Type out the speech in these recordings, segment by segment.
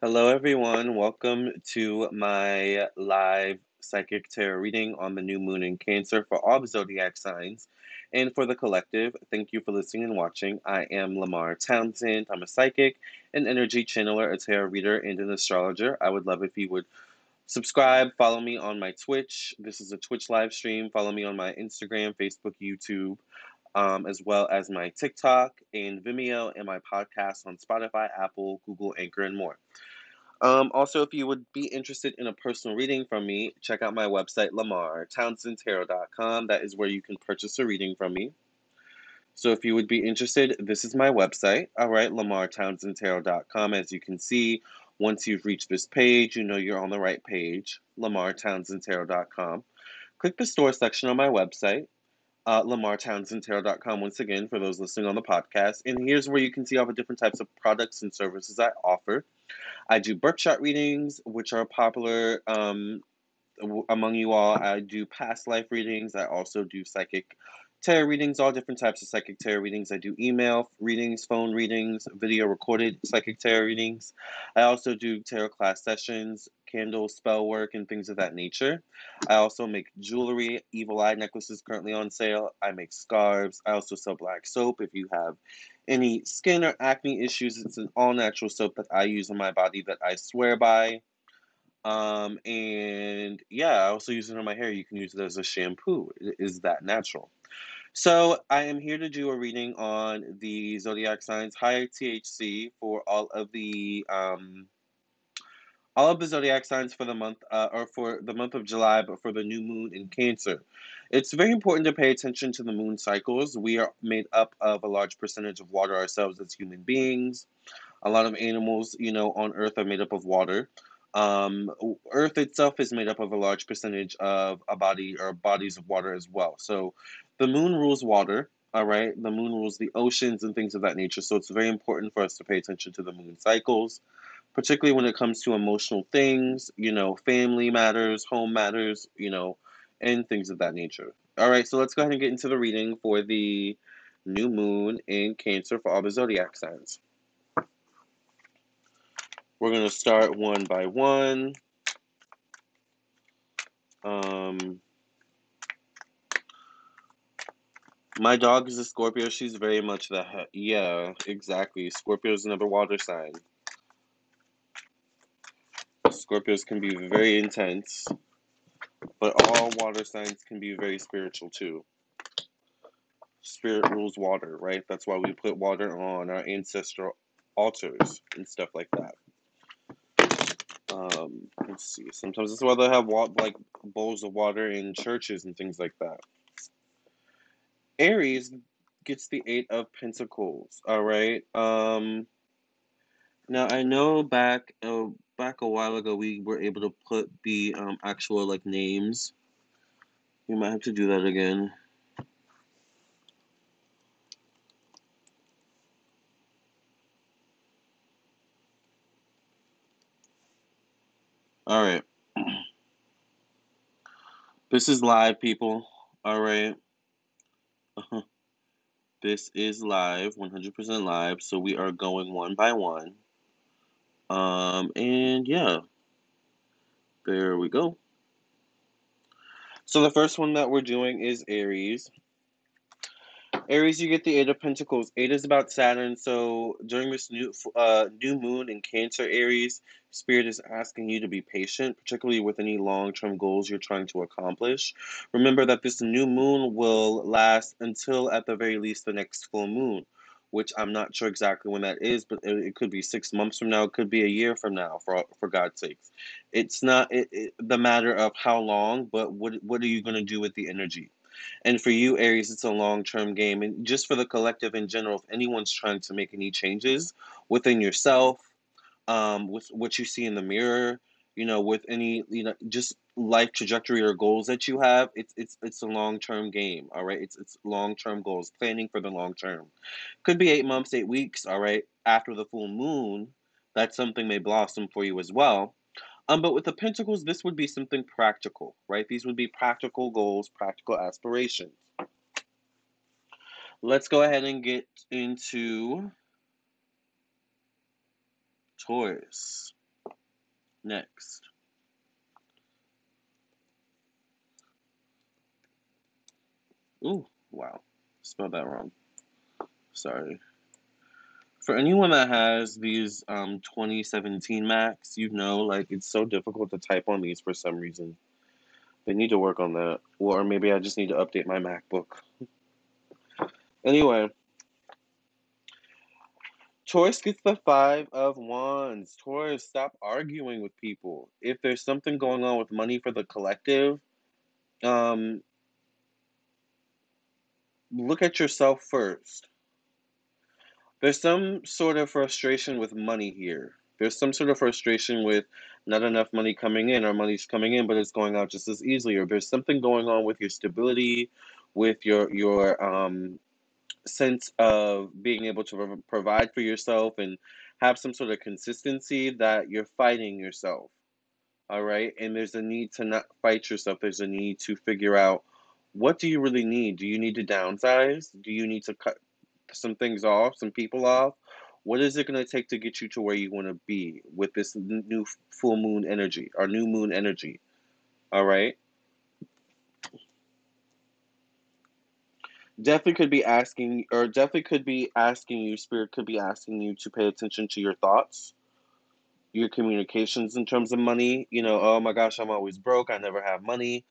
Hello, everyone. Welcome to my live psychic tarot reading on the new moon in Cancer for all the zodiac signs. And for the collective, thank you for listening and watching. I am Lamar Townsend. I'm a psychic, an energy channeler, a tarot reader, and an astrologer. I would love if you would subscribe, follow me on my Twitch. This is a Twitch live stream. Follow me on my Instagram, Facebook, YouTube. Um, as well as my TikTok and Vimeo and my podcast on Spotify, Apple, Google, Anchor, and more. Um, also, if you would be interested in a personal reading from me, check out my website, lamartownsendtarot.com. That is where you can purchase a reading from me. So if you would be interested, this is my website, all right, lamartownsendtarot.com. As you can see, once you've reached this page, you know you're on the right page, lamartownsendtarot.com. Click the store section on my website, uh, lamartownsendtarot.com, once again, for those listening on the podcast. And here's where you can see all the different types of products and services I offer. I do birth chart readings, which are popular um, among you all. I do past life readings. I also do psychic tarot readings, all different types of psychic tarot readings. I do email readings, phone readings, video recorded psychic tarot readings. I also do tarot class sessions, candle spell work, and things of that nature. I also make jewelry, evil eye necklaces currently on sale. I make scarves. I also sell black soap if you have any skin or acne issues. It's an all natural soap that I use on my body that I swear by. Um, and yeah, I also use it on my hair. You can use it as a shampoo. It is that natural. So I am here to do a reading on the zodiac signs, high THC for all of the um, all of the zodiac signs for the month uh, or for the month of July, but for the new moon in Cancer. It's very important to pay attention to the moon cycles. We are made up of a large percentage of water ourselves as human beings. A lot of animals, you know, on Earth are made up of water. Um, Earth itself is made up of a large percentage of a body or bodies of water as well. So the moon rules water, all right? The moon rules the oceans and things of that nature. So it's very important for us to pay attention to the moon cycles, particularly when it comes to emotional things, you know, family matters, home matters, you know, and things of that nature. All right, so let's go ahead and get into the reading for the new moon in Cancer for all the zodiac signs. We're going to start one by one. Um, my dog is a Scorpio. She's very much the yeah, exactly. Scorpio is another water sign. Scorpios can be very intense, but all water signs can be very spiritual too. Spirit rules water, right? That's why we put water on our ancestral altars and stuff like that. Um, let's see. Sometimes that's why they have like bowls of water in churches and things like that. Aries gets the Eight of Pentacles. All right. Um. Now I know back uh, back a while ago we were able to put the um, actual like names. We might have to do that again. All right. This is live, people. All right. This is live, 100% live. So we are going one by one. Um, and yeah, there we go. So the first one that we're doing is Aries. Aries, you get the Eight of Pentacles. Eight is about Saturn. So during this new uh, new moon in Cancer, Aries, Spirit is asking you to be patient, particularly with any long term goals you're trying to accomplish. Remember that this new moon will last until, at the very least, the next full moon, which I'm not sure exactly when that is, but it, could be six months from now. It could be a year from now. For for God's sakes, it's not it, it, the matter of how long, but what what are you going to do with the energy? And for you, Aries, it's a long term game. And just for the collective in general, if anyone's trying to make any changes within yourself, um, with what you see in the mirror, you know, with any, you know, just life trajectory or goals that you have, it's it's it's a long term game. All right, it's it's long term goals, planning for the long term. Could be eight months, eight weeks. All right, after the full moon, that something may blossom for you as well. Um, but with the pentacles, this would be something practical, right? These would be practical goals, practical aspirations. Let's go ahead and get into Taurus. Next. Ooh, wow. Spelled that wrong. Sorry. For anyone that has these um 2017 Macs, you know, like it's so difficult to type on these for some reason. They need to work on that. Or maybe I just need to update my MacBook. Anyway, Taurus gets the five of wands. Taurus, stop arguing with people. If there's something going on with money for the collective, um, look at yourself first. There's some sort of frustration with money here. There's some sort of frustration with not enough money coming in, or money's coming in, but it's going out just as easily. Or there's something going on with your stability, with your your um, sense of being able to pro- provide for yourself and have some sort of consistency that you're fighting yourself. All right. And there's a need to not fight yourself. There's a need to figure out what do you really need? Do you need to downsize? Do you need to cut some things off, some people off? What is it going to take to get you to where you want to be with this new full moon energy or new moon energy? All right. Definitely could be asking, or definitely could be asking you, Spirit could be asking you to pay attention to your thoughts, your communications in terms of money. You know, oh my gosh, I'm always broke. I never have money.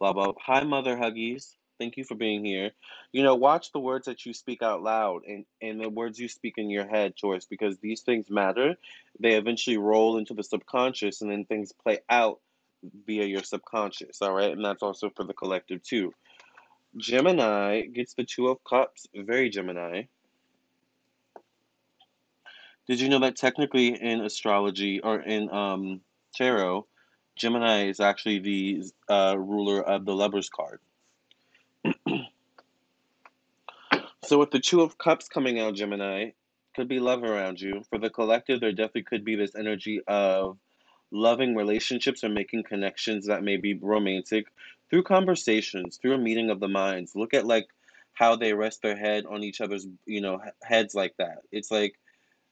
Blah, blah. Hi, Mother Huggies. Thank you for being here. You know, watch the words that you speak out loud and, and the words you speak in your head, Joyce, because these things matter. They eventually roll into the subconscious and then things play out via your subconscious, all right? And that's also for the collective, too. Gemini gets the Two of Cups, very Gemini. Did you know that technically in astrology or in um, tarot, Gemini is actually the uh, ruler of the Lover's card? So with the Two of Cups coming out, Gemini, could be love around you. For the collective, there definitely could be this energy of loving relationships or making connections that may be romantic through conversations, through a meeting of the minds. Look at like how they rest their head on each other's, you know, heads like that. It's like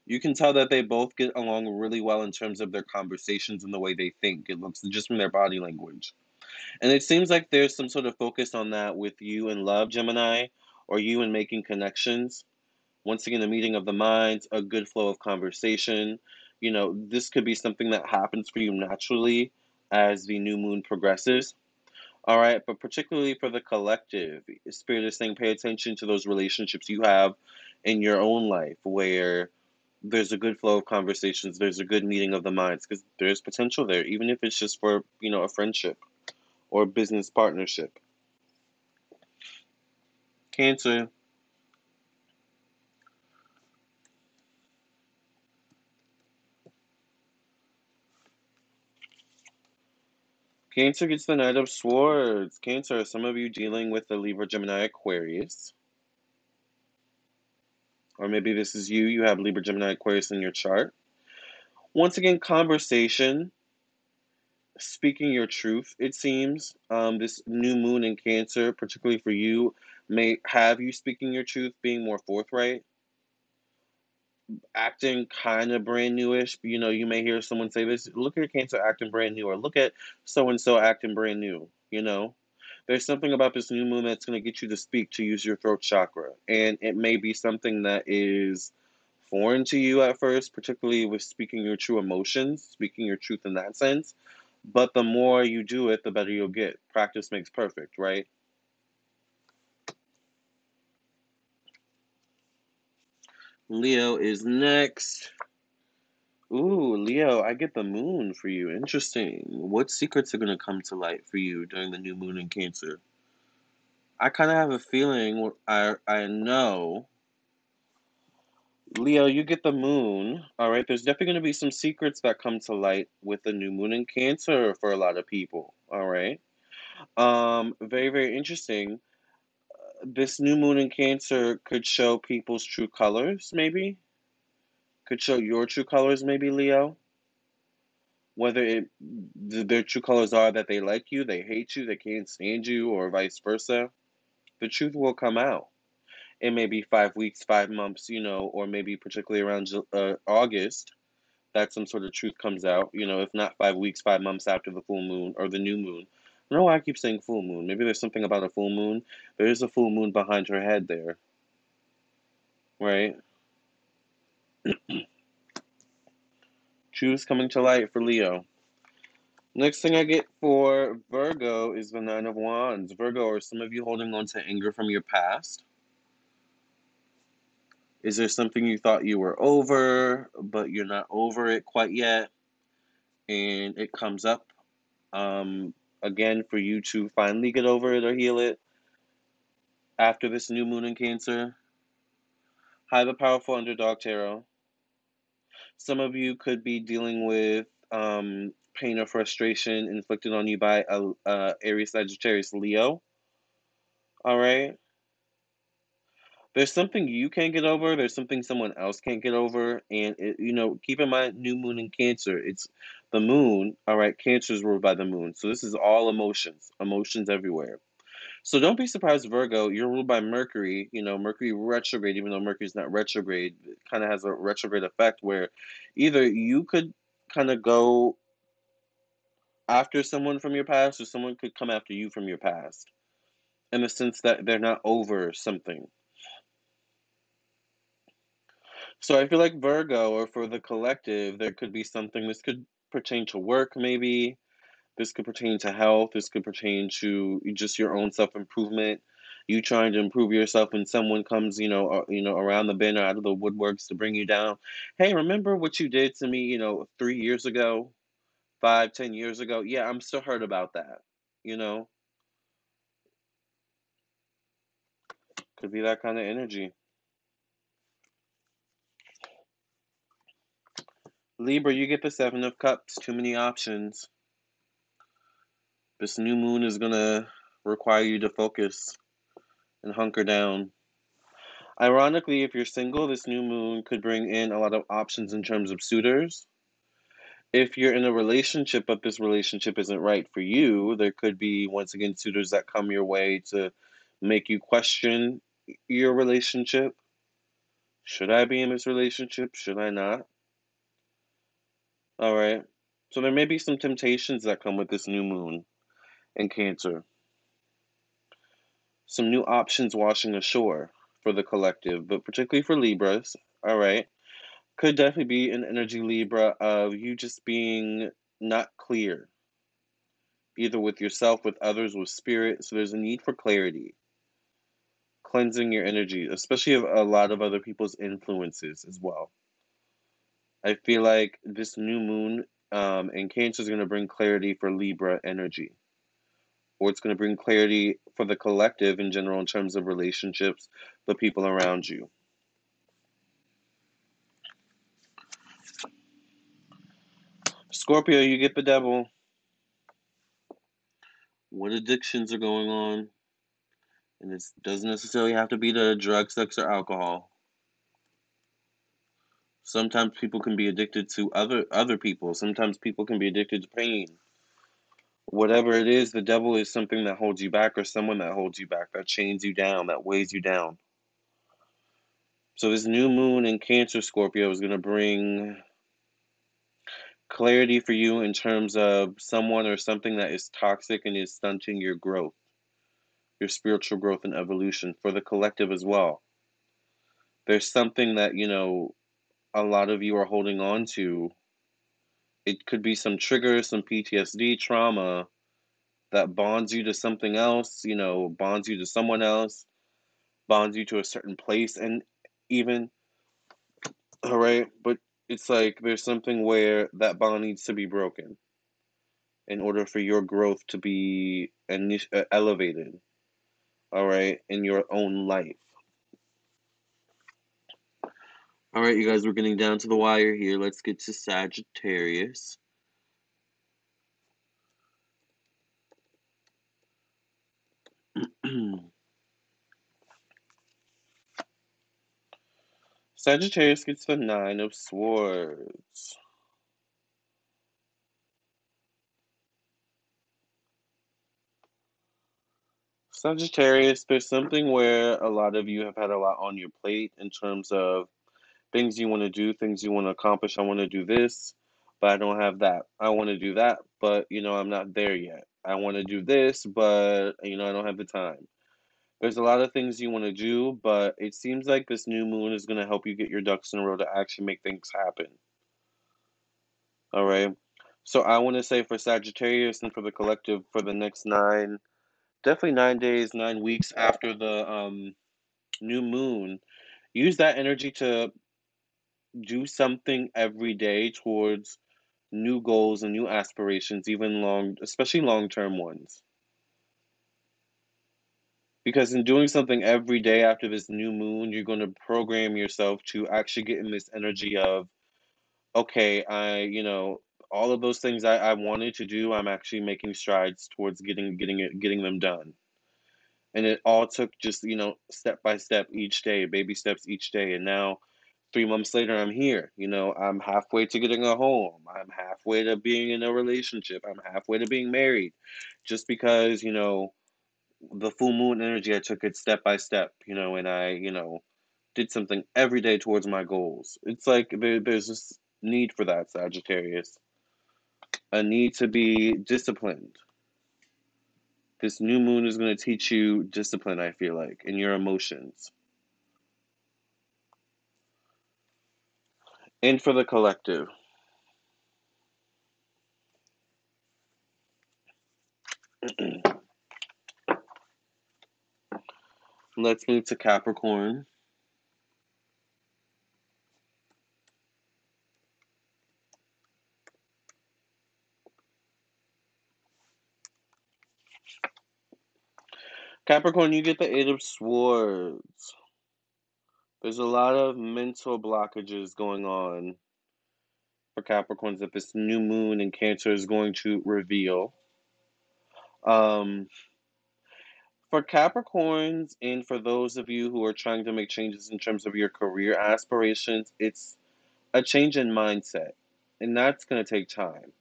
you can tell that they both get along really well in terms of their conversations and the way they think. It looks just from their body language. And it seems like there's some sort of focus on that with you and love, Gemini, or you and making connections. Once again, a meeting of the minds, a good flow of conversation. You know, this could be something that happens for you naturally as the new moon progresses. All right, but particularly for the collective, Spirit is saying pay attention to those relationships you have in your own life where there's a good flow of conversations, there's a good meeting of the minds, because there's potential there, even if it's just for, you know, a friendship or a business partnership. Cancer, Cancer gets the Knight of Swords. Cancer, some of you dealing with the Libra, Gemini, Aquarius. Or maybe this is you, you have Libra, Gemini, Aquarius in your chart. Once again, conversation, speaking your truth, it seems. Um, this new moon in Cancer, particularly for you, may have you speaking your truth, being more forthright, acting kind of brand newish. You know, you may hear someone say this look at Cancer acting brand new, or look at so and so acting brand new, you know. There's something about this new moon that's going to get you to speak, to use your throat chakra. And it may be something that is foreign to you at first, particularly with speaking your true emotions, speaking your truth in that sense. But the more you do it, the better you'll get. Practice makes perfect, right? Leo is next. Ooh, Leo, I get the moon for you. Interesting. What secrets are going to come to light for you during the new moon in Cancer? I kind of have a feeling, I, I know. Leo, you get the moon. All right, there's definitely going to be some secrets that come to light with the new moon in Cancer for a lot of people. All right. Um, very, very interesting. This new moon in Cancer could show people's true colors, maybe. Could show your true colors, maybe, Leo. Whether it th- their true colors are that they like you, they hate you, they can't stand you, or vice versa. The truth will come out. It may be five weeks, five months, you know, or maybe particularly around uh, August that some sort of truth comes out, you know, if not five weeks, five months after the full moon or the new moon. Know why I keep saying full moon. Maybe there's something about a full moon. There is a full moon behind her head there. Right? Truth coming to light for Leo. Next thing I get for Virgo is the Nine of Wands. Virgo, are some of you holding on to anger from your past? Is there something you thought you were over, but you're not over it quite yet? And it comes up um, again for you to finally get over it or heal it after this new moon in Cancer. Hi, the powerful underdog tarot. Some of you could be dealing with um, pain or frustration inflicted on you by a, a Aries, Sagittarius, Leo. All right. There's something you can't get over. There's something someone else can't get over, and it, you know, keep in mind, new moon in Cancer. It's the moon. All right, Cancer is ruled by the moon, so this is all emotions, emotions everywhere. So don't be surprised, Virgo. You're ruled by Mercury. You know, Mercury retrograde, even though Mercury's not retrograde, it kind of has a retrograde effect where either you could kind of go after someone from your past, or someone could come after you from your past, in the sense that they're not over something. So I feel like Virgo, or for the collective, there could be something. This could pertain to work, maybe. This could pertain to health. This could pertain to just your own self improvement. You trying to improve yourself, and someone comes, you know, uh, you know, around the bend or out of the woodworks to bring you down. Hey, remember what you did to me, you know, three years ago, five, ten years ago? Yeah, I'm still hurt about that. You know, could be that kind of energy. Libra, you get the Seven of Cups. Too many options. This new moon is going to require you to focus and hunker down. Ironically, if you're single, this new moon could bring in a lot of options in terms of suitors. If you're in a relationship, but this relationship isn't right for you, there could be, once again, suitors that come your way to make you question your relationship. Should I be in this relationship? Should I not? All right. So there may be some temptations that come with this new moon in Cancer. Some new options washing ashore for the collective, but particularly for Libras. All right. Could definitely be an energy Libra of you just being not clear, either with yourself, with others, with spirit. So there's a need for clarity, cleansing your energy, especially of a lot of other people's influences as well. I feel like this new moon um, in Cancer is going to bring clarity for Libra energy, or it's going to bring clarity for the collective in general in terms of relationships, the people around you. Scorpio, you get the devil. What addictions are going on? And it doesn't necessarily have to be to drug, sex, or alcohol. Sometimes people can be addicted to other other people. Sometimes people can be addicted to pain. Whatever it is, the devil is something that holds you back or someone that holds you back, that chains you down, that weighs you down. So this new moon in Cancer Scorpio is going to bring clarity for you in terms of someone or something that is toxic and is stunting your growth, your spiritual growth and evolution for the collective as well. There's something that, you know, a lot of you are holding on to. It could be some trigger, some PTSD trauma that bonds you to something else, you know, bonds you to someone else, bonds you to a certain place, and even, all right, but it's like there's something where that bond needs to be broken in order for your growth to be uh, elevated, all right, in your own life. All right, you guys, we're getting down to the wire here. Let's get to Sagittarius. Sagittarius gets the Nine of Swords. Sagittarius, there's something where a lot of you have had a lot on your plate in terms of things you want to do, things you want to accomplish. I want to do this, but I don't have that. I want to do that, but you know, I'm not there yet. I want to do this, but you know, I don't have the time. There's a lot of things you want to do, but it seems like this new moon is going to help you get your ducks in a row to actually make things happen. All right. So I want to say for Sagittarius and for the collective for the next nine, definitely nine days, nine weeks after the um, new moon, use that energy to do something every day towards new goals and new aspirations, even long, especially long term ones. Because in doing something every day after this new moon, you're going to program yourself to actually get in this energy of, okay, I, you know, all of those things I, I wanted to do, I'm actually making strides towards getting getting it getting them done. And it all took just, you know, step by step each day, baby steps each day. And now three months later I'm here. You know, I'm halfway to getting a home. I'm halfway to being in a relationship. I'm halfway to being married. Just because, you know, the full moon energy, I took it step by step, you know, and I, you know, did something every day towards my goals. It's like there, there's this need for that, Sagittarius. A need to be disciplined. This new moon is going to teach you discipline, I feel like, in your emotions. And for the collective. Let's move to Capricorn. Capricorn, you get the Eight of Swords. There's a lot of mental blockages going on for Capricorns that this new moon in Cancer is going to reveal. Um, for Capricorns and for those of you who are trying to make changes in terms of your career aspirations, it's a change in mindset, and that's going to take time.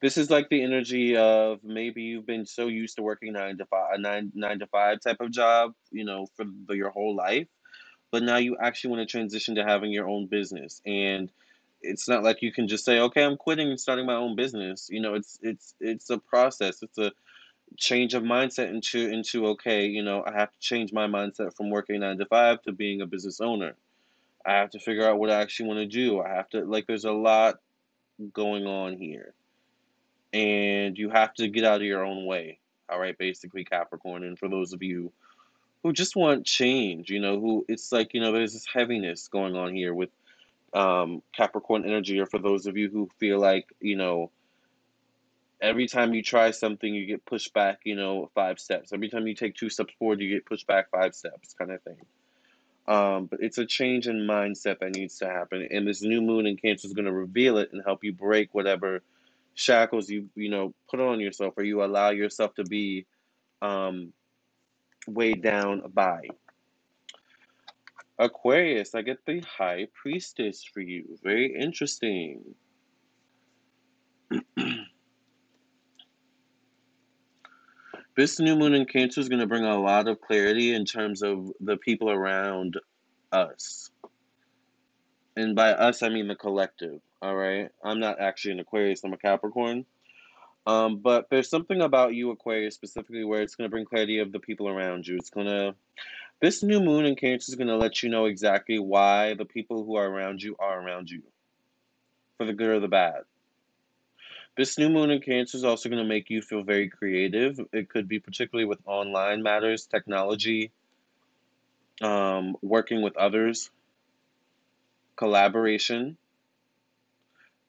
This is like the energy of maybe you've been so used to working nine to five, a nine nine to five type of job, you know, for the, your whole life, but now you actually want to transition to having your own business, and it's not like you can just say, okay, I'm quitting and starting my own business. You know, it's it's it's a process. It's a change of mindset into into okay, you know, I have to change my mindset from working nine to five to being a business owner. I have to figure out what I actually want to do. I have to like there's a lot going on here. And you have to get out of your own way. All right, basically Capricorn. And for those of you who just want change, you know, who it's like, you know, there's this heaviness going on here with um, Capricorn energy, or for those of you who feel like, you know, every time you try something, you get pushed back, you know, five steps. Every time you take two steps forward, you get pushed back five steps, kind of thing. Um, but it's a change in mindset that needs to happen, and this new moon in Cancer is going to reveal it and help you break whatever shackles you you know put on yourself, or you allow yourself to be um, weighed down by. Aquarius, I get the High Priestess for you. Very interesting. This new moon in Cancer is going to bring a lot of clarity in terms of the people around us. And by us, I mean the collective, all right? I'm not actually an Aquarius, I'm a Capricorn. Um, but there's something about you, Aquarius, specifically where it's going to bring clarity of the people around you. It's going to, this new moon in Cancer is going to let you know exactly why the people who are around you are around you, for the good or the bad. This new moon in Cancer is also going to make you feel very creative. It could be particularly with online matters, technology, um, working with others, collaboration.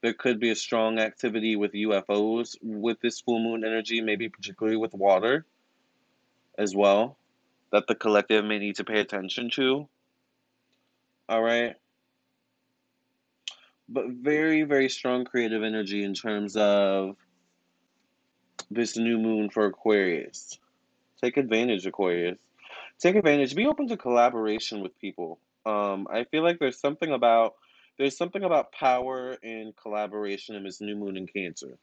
There could be a strong activity with UFOs with this full moon energy, maybe particularly with water as well, that the collective may need to pay attention to. All right. But very, very strong creative energy in terms of this new moon for Aquarius. Take advantage, Aquarius. Take advantage. Be open to collaboration with people. Um, I feel like there's something about there's something about power and collaboration in this new moon in Cancer.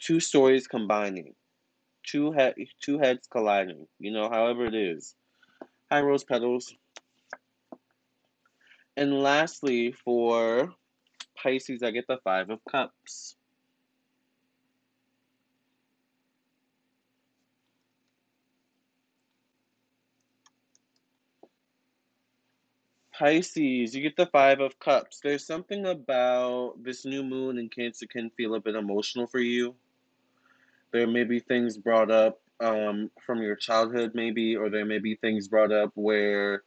Two stories combining, two head, two heads colliding. You know, however it is. Hi, Rose Petals. And lastly, for Pisces, I get the Five of Cups. Pisces, you get the Five of Cups. There's something about this new moon in Cancer can feel a bit emotional for you. There may be things brought up um, from your childhood, maybe, or there may be things brought up where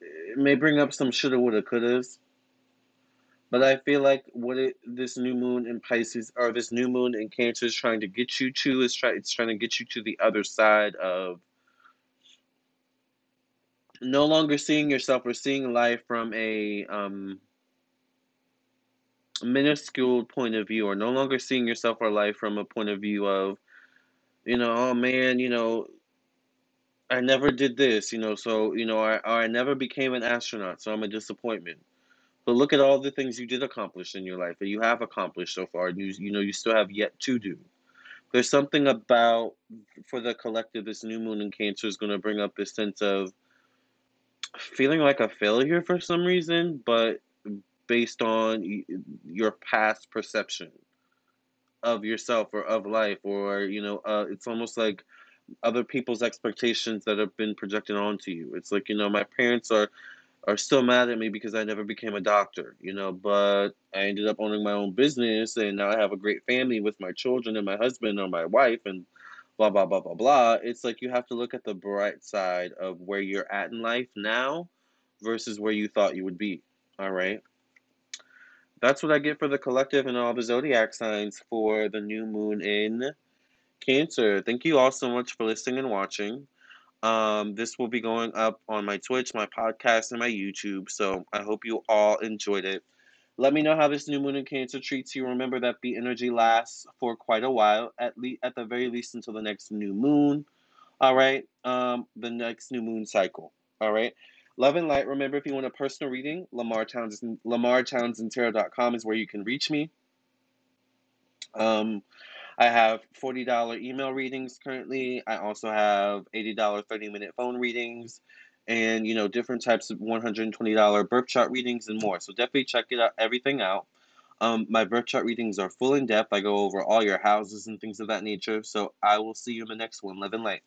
it may bring up some shoulda, woulda, couldas. But I feel like what it, this new moon in Pisces or this new moon in Cancer is trying to get you to is try it's trying to get you to the other side of no longer seeing yourself or seeing life from a um, minuscule point of view, or no longer seeing yourself or life from a point of view of, you know, oh man, you know, I never did this, you know, so you know, I I never became an astronaut, so I'm a disappointment. But look at all the things you did accomplish in your life, that you have accomplished so far, and you you know you still have yet to do. There's something about for the collective, this new moon in Cancer is going to bring up this sense of feeling like a failure for some reason, but based on your past perception of yourself or of life, or you know, uh, it's almost like other people's expectations that have been projected onto you. It's like you know, my parents are are still mad at me because I never became a doctor, you know, but I ended up owning my own business and now I have a great family with my children and my husband or my wife and blah blah blah blah blah. It's like you have to look at the bright side of where you're at in life now versus where you thought you would be. All right. That's what I get for the collective and all the zodiac signs for the new moon in Cancer. Thank you all so much for listening and watching. Um, this will be going up on my Twitch, my podcast, and my YouTube. So I hope you all enjoyed it. Let me know how this new moon in Cancer treats you. Remember that the energy lasts for quite a while, at least at the very least until the next new moon. All right, um, the next new moon cycle. All right. Love and light. Remember, if you want a personal reading, Lamar Townsend, LamarTownsendTarot.com is where you can reach me. Um, I have $40 email readings currently. I also have $80 30 minute phone readings and, you know, different types of $120 birth chart readings and more. So definitely check it out, everything out. Um, my birth chart readings are full in depth. I go over all your houses and things of that nature. So I will see you in the next one. Love and light.